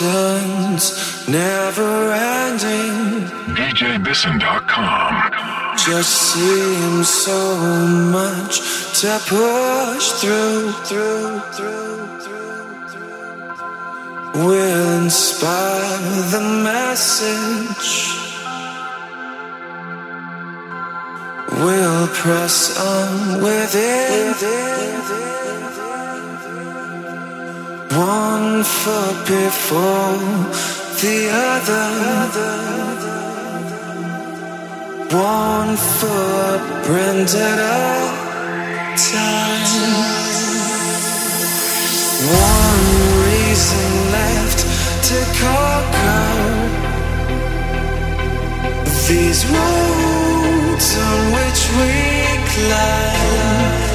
Mountain's never ending. DJBisson.com. Just seems so much to push through, through, through, through, through. Will inspire the message. We'll press on with it. One foot before the other. One footprint at a time. One reason left to conquer these roads on which we climb.